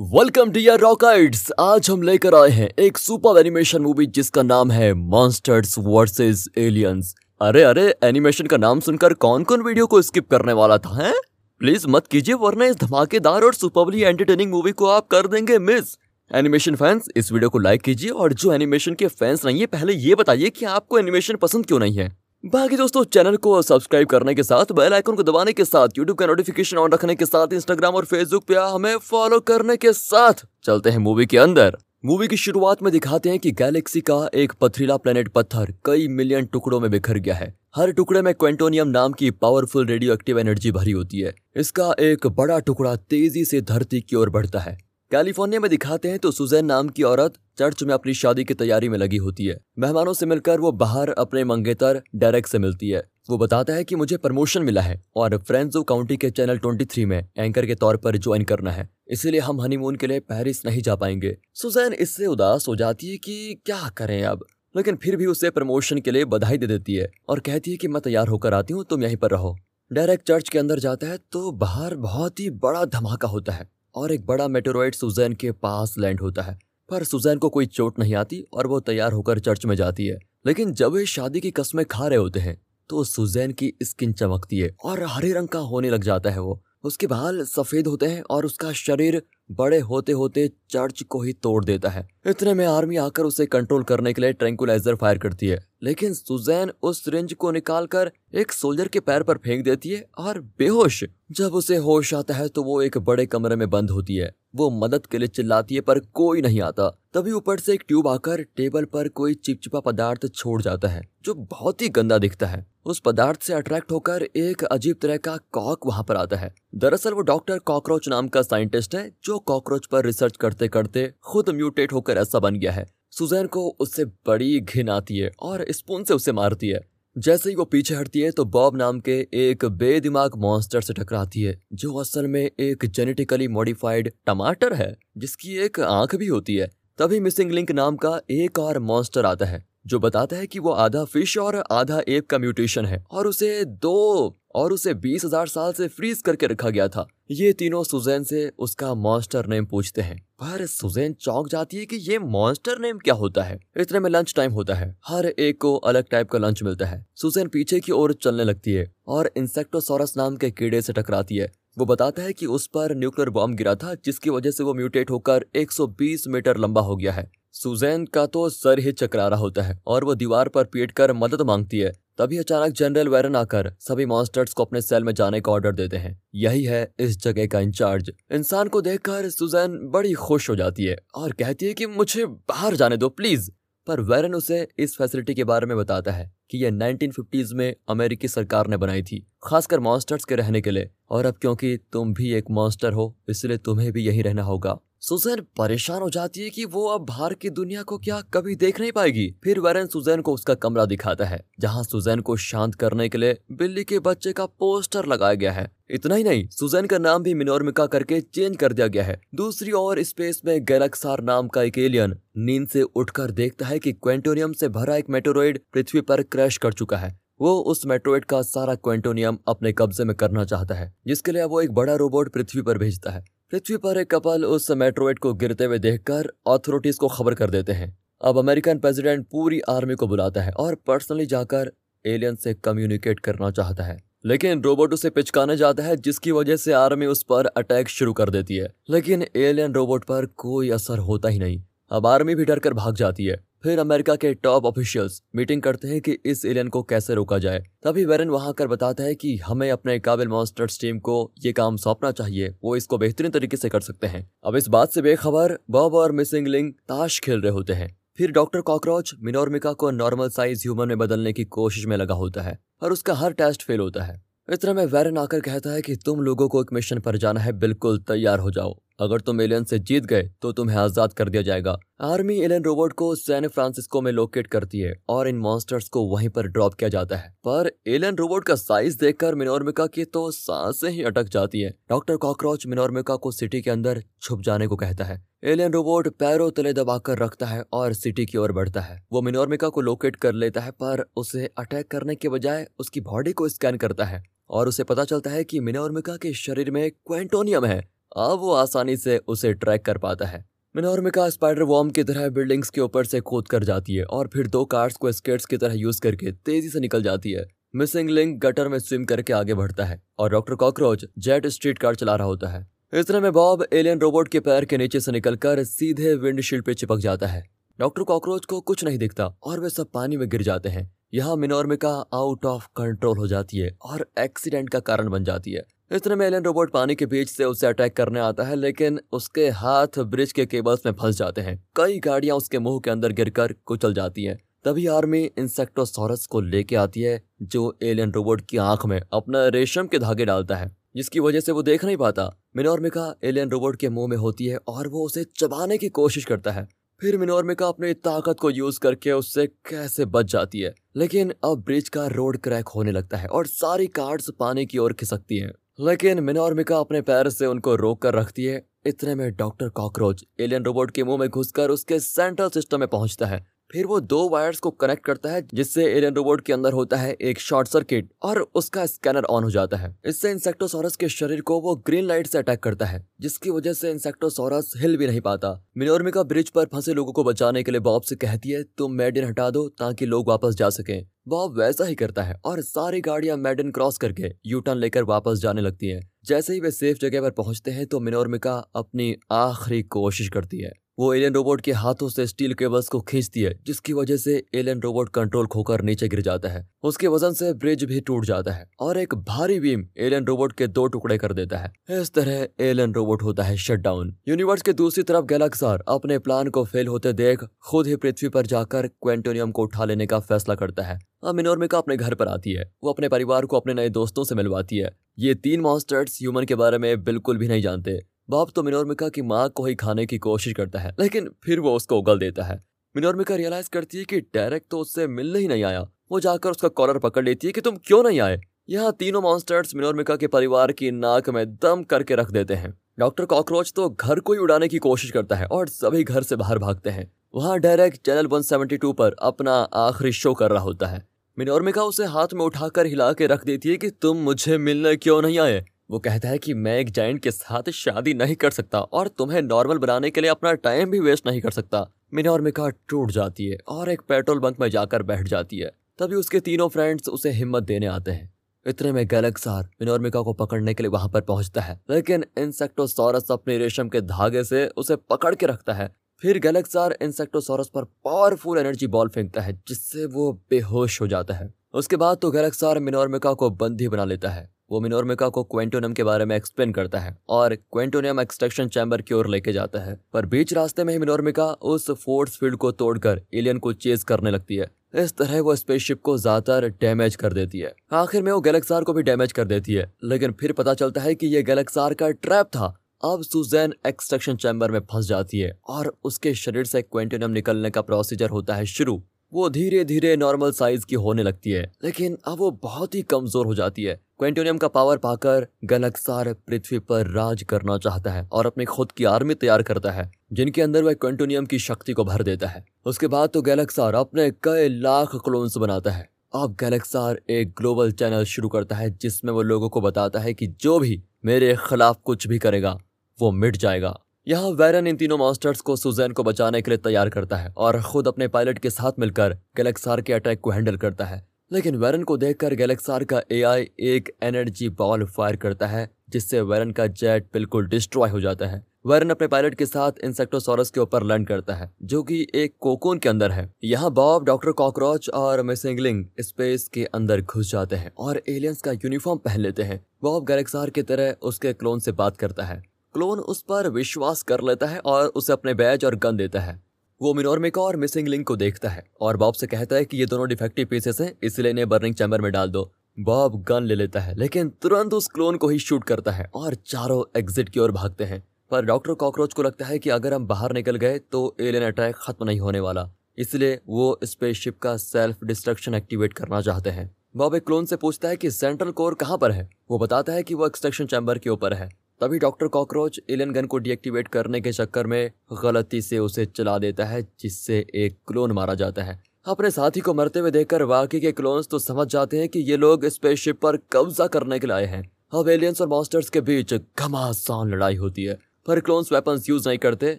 Welcome dear rockets आज हम लेकर आए हैं एक सुपर एनिमेशन मूवी जिसका नाम है मॉन्स्टर्स वर्सेस एलियंस अरे अरे एनिमेशन का नाम सुनकर कौन कौन वीडियो को स्किप करने वाला था, हैं? प्लीज़ मत कीजिए, वरना इस धमाकेदार और सुपरली एंटरटेनिंग मूवी को आप कर देंगे मिस एनिमेशन फैंस इस वीडियो को लाइक कीजिए और जो एनिमेशन के फैंस नहीं है, पहले ये बताइए कि आपको एनिमेशन पसंद क्यों नहीं है। बाकी दोस्तों, चैनल को सब्सक्राइब करने के साथ, बेल आइकन को दबाने के साथ यूट्यूब का नोटिफिकेशन ऑन रखने के साथ इंस्टाग्राम और फेसबुक पे हमें फॉलो करने के साथ। चलते हैं मूवी के अंदर। मूवी की शुरुआत में दिखाते हैं कि गैलेक्सी का एक पथरीला प्लेनेट पत्थर कई मिलियन टुकड़ों में बिखर गया है। हर टुकड़े में क्वेंटोनियम नाम की पावरफुल रेडियो एक्टिव एनर्जी भरी होती है। इसका एक बड़ा टुकड़ा तेज़ी से धरती की ओर बढ़ता है। कैलिफ़ोर्निया में दिखाते हैं तो सुजैन नाम की औरत चर्च में अपनी शादी की तैयारी में लगी होती है। मेहमानों से मिलकर वो बाहर अपने मंगेतर डेरेक से मिलती है। वो बताता है कि मुझे प्रमोशन मिला है और फ्रेंजो काउंटी के चैनल 23 में एंकर के तौर पर ज्वाइन करना है। इसीलिए हम हनीमून के लिए पेरिस नहीं जा पाएँगे। सुजैन इससे उदास हो जाती है कि क्या करें अब? लेकिन फिर भी उसे प्रमोशन के लिए बधाई दे देती है और कहती है कि मैं तैयार होकर आती हूँ, तुम यहीं पर रहो। डायरेक्ट चर्च के अंदर जाता है तो बाहर बहुत ही बड़ा धमाका होता है। और एक बड़ा मेटेरोइड सुजैन के पास लैंड होता है। पर सुजैन को कोई चोट नहीं आती और वो तैयार होकर चर्च में जाती है। लेकिन जब वे शादी की कस्में खा रहे होते हैं तो सुजैन की स्किन चमकती है और हरे रंग का होने लग जाता है वो। उसके बाल सफ़ेद होते हैं और उसका शरीर बड़े होते होते चर्च को ही तोड़ देता है। इतने में आर्मी आकर उसे कंट्रोल करने के लिए ट्रैंकुलाइजर फायर करती है। लेकिन सुजैन उस रेंज को निकालकर एक सोल्जर के पैर पर फेंक देती है और बेहोश, जब उसे होश आता है तो वो एक बड़े कमरे में बंद होती है। वो मदद के लिए चिल्लाती है पर कोई नहीं आता। तभी ऊपर से एक ट्यूब आकर टेबल पर कोई चिपचिपा पदार्थ छोड़ जाता है, जो बहुत ही गंदा दिखता है। उस पदार्थ से अट्रैक्ट होकर एक अजीब तरह का कॉक वहाँ पर आता है। दरअसल वो डॉक्टर कॉकरोच नाम का साइंटिस्ट है, जो कॉकरोच पर रिसर्च करते करते खुद म्यूटेट होकर ऐसा बन गया है। सुजैन को उससे बड़ी घिन आती है और स्पून से उसे मारती है। जैसे ही वो पीछे हटती है तो बॉब नाम के एक बेदिमाग मॉन्स्टर से टकराती है, जो असल में एक जेनेटिकली मॉडिफाइड टमाटर है, जिसकी एक आँख भी होती है। तभी मिसिंग लिंक नाम का एक और मॉन्स्टर आता है, जो बताता है कि वो आधा फ़िश और आधा एप का म्यूटेशन है और उसे दो और उसे बीस हज़ार साल से फ्रीज करके रखा गया था। ये तीनों सुजैन से उसका मॉन्स्टर नेम पूछते हैं। पर सुजैन चौंक जाती है कि ये मॉन्स्टर नेम क्या होता है? इतने में लंच टाइम होता है। हर एक को अलग टाइप का लंच मिलता है। सुजैन पीछे की ओर चलने लगती है और इंसेक्टोसोरस नाम के कीड़े से टकराती है। वो बताता है कि उस पर न्यूक्लियर बॉम्ब गिरा था, जिसकी वजह से वो म्यूटेट होकर 120 मीटर लंबा हो गया है। सुजैन का तो सर ही चकरा रहा होता है और वो दीवार पर पीट कर मदद मांगती है। तभी अचानक जनरल वेरन आकर सभी मॉन्स्टर्स को अपने सेल में जाने का ऑर्डर देते हैं। यही है इस जगह का इंचार्ज इंसान को देखकर सुजैन बड़ी खुश हो जाती है और कहती है कि मुझे बाहर जाने दो प्लीज़ पर वेरन उसे इस फैसिलिटी के बारे में बताता है कि यह 1950s में अमेरिकी सरकार ने बनाई थी, खासकर मॉन्स्टर्स के रहने के लिए। और अब क्योंकि तुम भी एक मॉन्स्टर हो, इसलिए तुम्हें भी यही रहना होगा। सुजैन परेशान हो जाती है कि वो अब बाहर की दुनिया को क्या कभी देख नहीं पाएगी। फिर वैरन सुजैन को उसका कमरा दिखाता है, जहाँ सुजैन को शांत करने के लिए बिल्ली के बच्चे का पोस्टर लगाया गया है। इतना ही नहीं, सुजैन का नाम भी मिनोरमिका करके चेंज कर दिया गया है। दूसरी ओर स्पेस में गैलेक्सार नाम का एक एलियन नींद से उठकर देखता है कि क्वेंटोनियम से भरा एक मेटोरॉइड पृथ्वी पर क्रैश कर चुका है। वो उस मेट्रोइड का सारा क्वेंटोनियम अपने कब्जे में करना चाहता है, जिसके लिए वो एक बड़ा रोबोट पृथ्वी पर भेजता है। पृथ्वी पर एक कपल उस मेट्रोइड को गिरते हुए देखकर अथॉरिटीज को खबर कर देते हैं। अब अमेरिकन प्रेसिडेंट पूरी आर्मी को बुलाता है और पर्सनली जाकर एलियन से कम्युनिकेट करना चाहता है। लेकिन रोबोट उसे पिचकाने जाता है, जिसकी वजह से आर्मी उस पर अटैक शुरू कर देती है। लेकिन एलियन रोबोट पर कोई असर होता ही नहीं। अब आर्मी भी डर कर भाग जाती है। फिर अमेरिका के टॉप ऑफिशियल्स मीटिंग करते हैं कि इस एलियन को कैसे रोका जाए। तभी वेरन वहाँ कर बताता है कि हमें अपने काबिल मॉन्स्टर्स टीम को ये काम सौंपना चाहिए, वो इसको बेहतरीन तरीके से कर सकते हैं। अब इस बात से बेखबर बॉब और मिसिंग लिंग ताश खेल रहे होते हैं। फिर डॉक्टर कॉकरोच मिनोरमिका को नॉर्मल साइज़ ह्यूमन में बदलने की कोशिश में लगा होता है और उसका हर टेस्ट फेल होता है। इस तरह में वैरन आकर कहता है कि तुम लोगों को एक मिशन पर जाना है, बिल्कुल तैयार हो जाओ। अगर तुम एलियन से जीत गए तो तुम्हें आज़ाद कर दिया जाएगा। आर्मी एलियन रोबोट को सैन फ्रांसिस्को में लोकेट करती है और इन मॉन्स्टर्स को वहीं पर ड्रॉप किया जाता है। पर एलियन रोबोट का साइज़ देखकर मिनोरमिका की तो साँसें ही अटक जाती है। डॉक्टर कॉकरोच मिनोरमिका को सिटी के अंदर छुप जाने को कहता है। एलियन रोबोट पैरों तले दबाकर रखता है और सिटी की ओर बढ़ता है। वो मिनोरमिका को लोकेट कर लेता है, पर उसे अटैक करने के बजाय उसकी बॉडी को स्कैन करता है और उसे पता चलता है कि मिनोरमिका के शरीर में क्वेंटोनियम है। अब वो आसानी से उसे ट्रैक कर पाता है। मिनोर्मिका स्पाइडर वॉर्म की तरह बिल्डिंग्स के ऊपर से खोद कर जाती है और फिर दो कार्स को स्केट्स की तरह यूज़ करके तेज़ी से निकल जाती है। मिसिंग लिंक गटर में स्विम करके आगे बढ़ता है और Doctor Cockroach jet street car चला रहा होता है। इतने में बॉब एलियन रोबोट के पैर के नीचे से निकलकर सीधे विंडशील्ड पे चिपक जाता है। डॉक्टर कॉकरोच को कुछ नहीं दिखता और वे सब पानी में गिर जाते हैं। यहाँ मिनोर्मिका आउट ऑफ़ कंट्रोल हो जाती है और एक्सीडेंट का कारण बन जाती है। इतने में एलियन रोबोट पानी के बीच से उसे अटैक करने आता है, लेकिन उसके हाथ ब्रिज के केबल्स में फंस जाते हैं। कई गाड़ियाँ उसके मुँह के अंदर गिरकर कुचल जाती हैं। तभी आर्मी इंसेक्टोसोरस को लेके आती है, जो एलियन रोबोट की आँख में अपना रेशम के धागे डालता है, जिसकी वजह से वो देख नहीं पाता। मिनोर्मिका एलियन रोबोट के मुँह में होती है और वो उसे चबाने की कोशिश करता है। फिर मिनोर्मिका अपनी ताकत को यूज़ करके उससे कैसे बच जाती है? लेकिन अब ब्रिज का रोड क्रैक होने लगता है और सारी कार्ड्स पानी की ओर खिसकती हैं। लेकिन मिनोरमिका अपने पैर से उनको रोक कर रखती है। इतने में डॉक्टर कॉकरोच, एलियन रोबोट के मुँह में घुसकर उसके सेंट्रल सिस्टम में पहुँचता है। फिर वो दो वायर्स को कनेक्ट करता है, जिससे एलियन रोबोट के अंदर होता है एक शॉर्ट सर्किट और उसका स्कैनर ऑन हो जाता है। इससे इंसेक्टोसोरस के शरीर को वो ग्रीन लाइट से अटैक करता है, जिसकी वजह से इंसेक्टोसोरस हिल भी नहीं पाता। मिनोर्मिका ब्रिज पर फंसे लोगों को बचाने के लिए बॉब से कहती है, तुम मेडिन हटा दो ताकि लोग वापस जा सके। बॉब वैसा ही करता है और सारी गाड़ियाँ मेडिन क्रॉस करके यू टर्न लेकर वापस जाने लगती है। जैसे ही वे सेफ़ जगह पर पहुँचते हैं तो मिनोर्मिका अपनी आखिरी कोशिश करती है। वो एलियन रोबोट के हाथों से स्टील केबल्स को खींचती है, जिसकी वजह से एलियन रोबोट कंट्रोल खोकर नीचे गिर जाता है। उसके वज़न से ब्रिज भी टूट जाता है और एक भारी बीम एलियन रोबोट के दो टुकड़े कर देता है। इस तरह एलियन रोबोट होता है शट डाउन यूनिवर्स के दूसरी तरफ़ गैलेक्सार अपने प्लान को फेल होते देख खुद ही पृथ्वी पर जाकर क्वेंटोनियम को उठा लेने का फैसला करता है। अब अपने घर पर आती है। वो अपने परिवार को अपने नए दोस्तों से मिलवाती है। ये तीन मॉन्स्टर्स ह्यूमन के बारे में बिल्कुल भी नहीं जानते। बॉब तो मिनोरमिका की माँ को ही खाने की कोशिश करता है, लेकिन फिर वो उसको उगल देता है। मिनोर्मिका रियलाइज़ करती है कि डायरेक्ट तो उससे मिलने ही नहीं आया। वो जाकर उसका कॉलर पकड़ लेती है कि तुम क्यों नहीं आए? यहाँ तीनों मॉन्स्टर्स मिनोरमिका के परिवार की नाक में दम करके रख देते हैं। डॉक्टर कॉकरोच तो घर को ही उड़ाने की कोशिश करता है और सभी घर से बाहर भागते हैं। वहाँ डायरेक्ट चैनल 172 पर अपना आखिरी शो कर रहा होता है। मिनोर्मिका उसे हाथ में उठाकर हिला के रख देती है कि तुम मुझे मिलने क्यों नहीं आए? वो कहता है कि मैं एक जाइंट के साथ शादी नहीं कर सकता और तुम्हें नॉर्मल बनाने के लिए अपना टाइम भी वेस्ट नहीं कर सकता। मिनोर्मिका टूट जाती है और एक पेट्रोल बंक में जाकर बैठ जाती है। तभी उसके तीनों फ्रेंड्स उसे हिम्मत देने आते हैं। इतने में गैलेक्सार मिनोर्मिका को पकड़ने के लिए वहाँ पर पहुँचता है। लेकिन इंसेक्टोसोरस अपने रेशम के धागे से उसे पकड़ के रखता है। फिर गैलेक्सार इंसेक्टोसोरस पर पावरफुल एनर्जी बॉल फेंकता है, जिससे वो बेहोश हो जाता है। उसके बाद तो गैलेक्सार मिनोर्मिका को बंदी बना लेता है। वो मिनोरमिका को क्वेंटोनियम के बारे में एक्सप्लेन करता है और क्वेंटोनियम एक्सट्रैक्शन चैम्बर की ओर लेके जाता है। पर बीच रास्ते में ही मिनोर्मिका उस फोर्स फ़ील्ड को तोड़कर एलियन को चेज करने लगती है। इस तरह वो स्पेसशिप को ज़्यादातर डैमेज कर देती है। आखिर में वो गैलेक्सार को भी डैमेज कर देती है, लेकिन फिर पता चलता है कि ये गैलेक्सार का ट्रैप था। अब सुजैन एक्सट्रैक्शन चैम्बर में फंस जाती है और उसके शरीर से क्वेंटोनियम निकलने का प्रोसीजर होता है शुरू। वो धीरे धीरे नॉर्मल साइज़ की होने लगती है, लेकिन अब वो बहुत ही कमज़ोर हो जाती है। क्वेंटोनियम का पावर पाकर गैलेक्सार पृथ्वी पर राज करना चाहता है और अपनी खुद की आर्मी तैयार करता है, जिनके अंदर वह क्वेंटोनियम की शक्ति को भर देता है। उसके बाद तो गैलेक्सार अपने कई लाख क्लोन्स बनाता है। अब गैलेक्सार एक ग्लोबल चैनल शुरू करता है, जिसमें वो लोगों को बताता है कि जो भी मेरे खिलाफ कुछ भी करेगा, वो मिट जाएगा। यहाँ वैरन इन तीनों मास्टर्स को सुजैन को बचाने के लिए तैयार करता है और खुद अपने पायलट के साथ मिलकर गैलेक्सार के अटैक को हैंडल करता है। लेकिन वैरन को देखकर गैलेक्सार का एआई एक एनर्जी बॉल फायर करता है, जिससे वैरन का जेट बिल्कुल डिस्ट्रॉय हो जाता है। वैरन अपने पायलट के साथ इंसेक्टोसोरस के ऊपर लैंड करता है, जो कि एक कोकोन के अंदर है। यहाँ बॉब डॉक्टर कॉकरोच और मिसिंगलिंग स्पेस के अंदर घुस जाते हैं और एलियंस का यूनिफॉर्म पहन लेते हैं। बॉब गैलेक्सार की तरह उसके क्लोन से बात करता है। क्लोन उस पर विश्वास कर लेता है और उसे अपने बैज और गन देता है। वो मिनोर मिनोर्मिका और मिसिंग लिंक को देखता है और बॉब से कहता है कि ये दोनों डिफेक्टिव पीसेस हैं, इसलिए इन्हें बर्निंग चैम्बर में डाल दो। बॉब गन ले लेता है, लेकिन तुरंत उस क्लोन को ही शूट करता है और चारों एग्जिट की ओर भागते हैं। पर डॉक्टर कॉकरोच को लगता है कि अगर हम बाहर निकल गए तो एलियन अटैक खत्म नहीं होने वाला। इसलिए वो स्पेसशिप का सेल्फ डिस्ट्रक्शन एक्टिवेट करना चाहते हैं। बॉब एक क्लोन से पूछता है कि सेंट्रल कोर कहाँ पर है? वो बताता है कि वो एक्सट्रक्शन चैम्बर के ऊपर है। तभी डॉक्टर कॉकरोच एलियन गन को डीएक्टिवेट करने के चक्कर में गलती से उसे चला देता है, जिससे एक क्लोन मारा जाता है। अपने साथी को मरते हुए देखकर वाकई के क्लोन्स तो समझ जाते हैं कि ये लोग स्पेसशिप पर कब्जा करने के लिए हैं। अब एलियंस और मॉन्स्टर्स के बीच घमासान लड़ाई होती है, पर क्लोन्स वेपन्स यूज़ नहीं करते,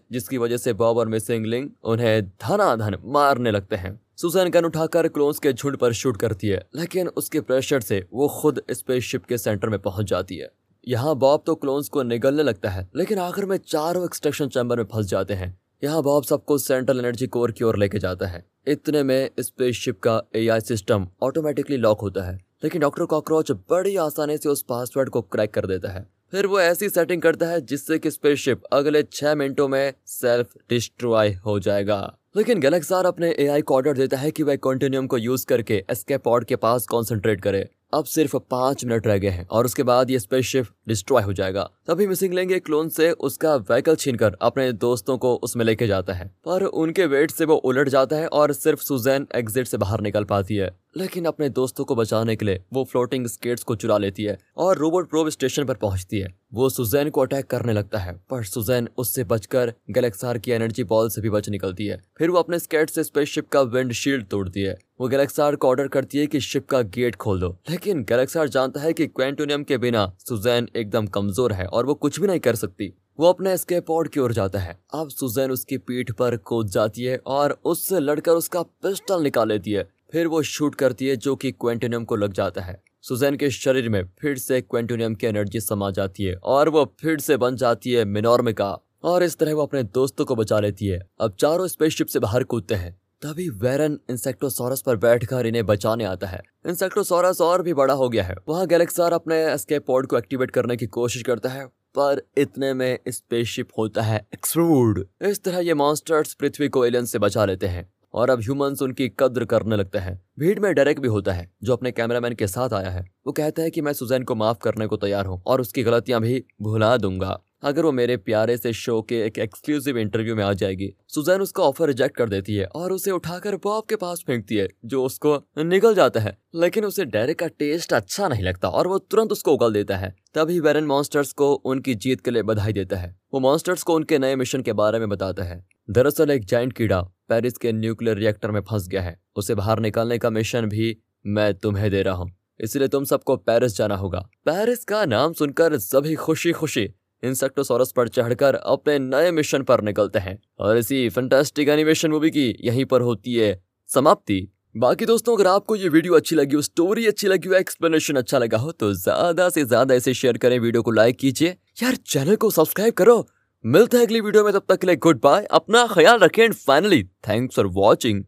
जिसकी वजह से बॉब और मिसिंग लिंग उन्हें धनाधन मारने लगते हैं। सुजैन गन उठाकर क्लोन्स के झुंड पर शूट करती है, लेकिन उसके प्रेशर से वो खुद स्पेसशिप के सेंटर में पहुँच जाती है। यहाँ बॉब तो क्लोन्स को निगलने लगता है, लेकिन आखिर में चारों एक्सट्रैक्शन चैम्बर में फंस जाते हैं। यहाँ बॉब सबको सेंट्रल एनर्जी कोर की ओर लेके जाता है। इतने में स्पेसशिप का एआई सिस्टम ऑटोमेटिकली लॉक होता है, लेकिन डॉक्टर कॉकरोच बड़ी आसानी से उस पासवर्ड को क्रैक कर देता है। फिर वो ऐसी सेटिंग करता है जिससे कि स्पेसशिप अगले छह मिनटों में सेल्फ डिस्ट्रॉय हो जाएगा। लेकिन गैलेक्सार अपने एआई को ऑर्डर देता है कि वह कॉन्टिन्यूम को यूज़ करके एस्केप पॉड के पास कॉन्सेंट्रेट करे। अब सिर्फ़ पाँच मिनट रह गए हैं और उसके बाद ये स्पेसशिप डिस्ट्रॉय हो जाएगा। तभी मिसिंग लेंगे क्लोन से, उसका व्हीकल छीनकर अपने दोस्तों को उसमें लेके जाता है। पर उनके वेट से वो उलट जाता है और सिर्फ़ सुजैन एग्जिट से बाहर निकल पाती है। लेकिन अपने दोस्तों को बचाने के लिए वो फ्लोटिंग स्केट्स को चुरा लेती है और रोबोट प्रोब स्टेशन पर पहुँचती है। वो सुजैन को अटैक करने लगता है, पर सुजैन उससे बचकर गैलेक्सार की एनर्जी बॉल से भी बच निकलती है। फिर वो अपने स्केट से स्पेसशिप का विंड शील्ड तोड़ती है। वो गैलेक्सार को ऑर्डर करती है कि शिप का गेट खोल दो। लेकिन गैलेक्सार जानता है कि क्वेंटोनियम के बिना सुजैन एकदम कमज़ोर है और वो कुछ भी नहीं कर सकती। वो अपने स्केपॉड की ओर जाता है। अब सुजैन उसकी पीठ पर कूद जाती है और उससे लड़कर उसका पिस्टल निकाल लेती है। फिर वो शूट करती है जो कि क्वेंटोनियम को लग जाता है। सुजैन के शरीर में फिर से क्वेंटोनियम की एनर्जी समा जाती है और वो फिर से बन जाती है मिनोर्मिका और इस तरह वो अपने दोस्तों को बचा लेती है। अब चारों स्पेसशिप से बाहर कूदते हैं। तभी वेरन इंसेक्टोसोरस पर बैठकर इन्हें बचाने आता है। इंसेक्टोसोरस और भी बड़ा हो गया है। वहाँ गैलेक्सार अपने एस्केप पॉड को एक्टिवेट करने की कोशिश करता है, पर इतने में स्पेसशिप होता है एक्सप्लोड इस तरह ये मॉन्स्टर्स पृथ्वी को एलियन से बचा लेते हैं, और अब ह्यूमंस उनकी कद्र करने लगते हैं। भीड़ में डायरेक्ट भी होता है, जो अपने कैमरामैन के साथ आया है। वो कहता है कि मैं सुजैन को माफ़ करने को तैयार हूँ, और उसकी गलतियाँ भी भुला दूँगा। अगर वो मेरे प्यारे से शो के एक एक्सक्लूसिव इंटरव्यू में आ जाएगी, सुजैन उसका ऑफ़र रिजेक्ट कर देती है और उसे उठाकर बॉब के पास फेंकती है, जो उसको निकल जाता है। लेकिन उसे डेरे का टेस्ट अच्छा नहीं लगता और वो तुरंत उसको उगल देता है। तभी वेरन मॉन्स्टर्स को उनकी जीत के लिए बधाई देता है। वो मॉन्स्टर्स को उनके नए मिशन के बारे में बताता है। दरअसल एक जाइंट कीड़ा पेरिस के न्यूक्लियर रिएक्टर में फंस गया है। उसे बाहर निकालने का मिशन भी मैं तुम्हें दे रहा हूँ। इसलिए तुम सबको पेरिस जाना होगा। पेरिस का नाम सुनकर सभी खुशी खुशी इंसेक्टोसोरस पर चढ़कर अपने नए मिशन पर निकलते हैं। और इसी फंटास्टिक एनिमेशन मूवी की यहीं पर होती है समाप्ति। बाकी दोस्तों, अगर आपको ये वीडियो अच्छी लगी हो स्टोरी अच्छी लगी हो एक्सप्लेनेशन अच्छा लगा हो तो ज़्यादा से ज़्यादा इसे शेयर करें वीडियो को लाइक कीजिए। यार चैनल को सब्सक्राइब करो। मिलते हैं अगली वीडियो में, तब तक के लिए गुड बाय अपना ख्याल रखें। And finally thanks for watching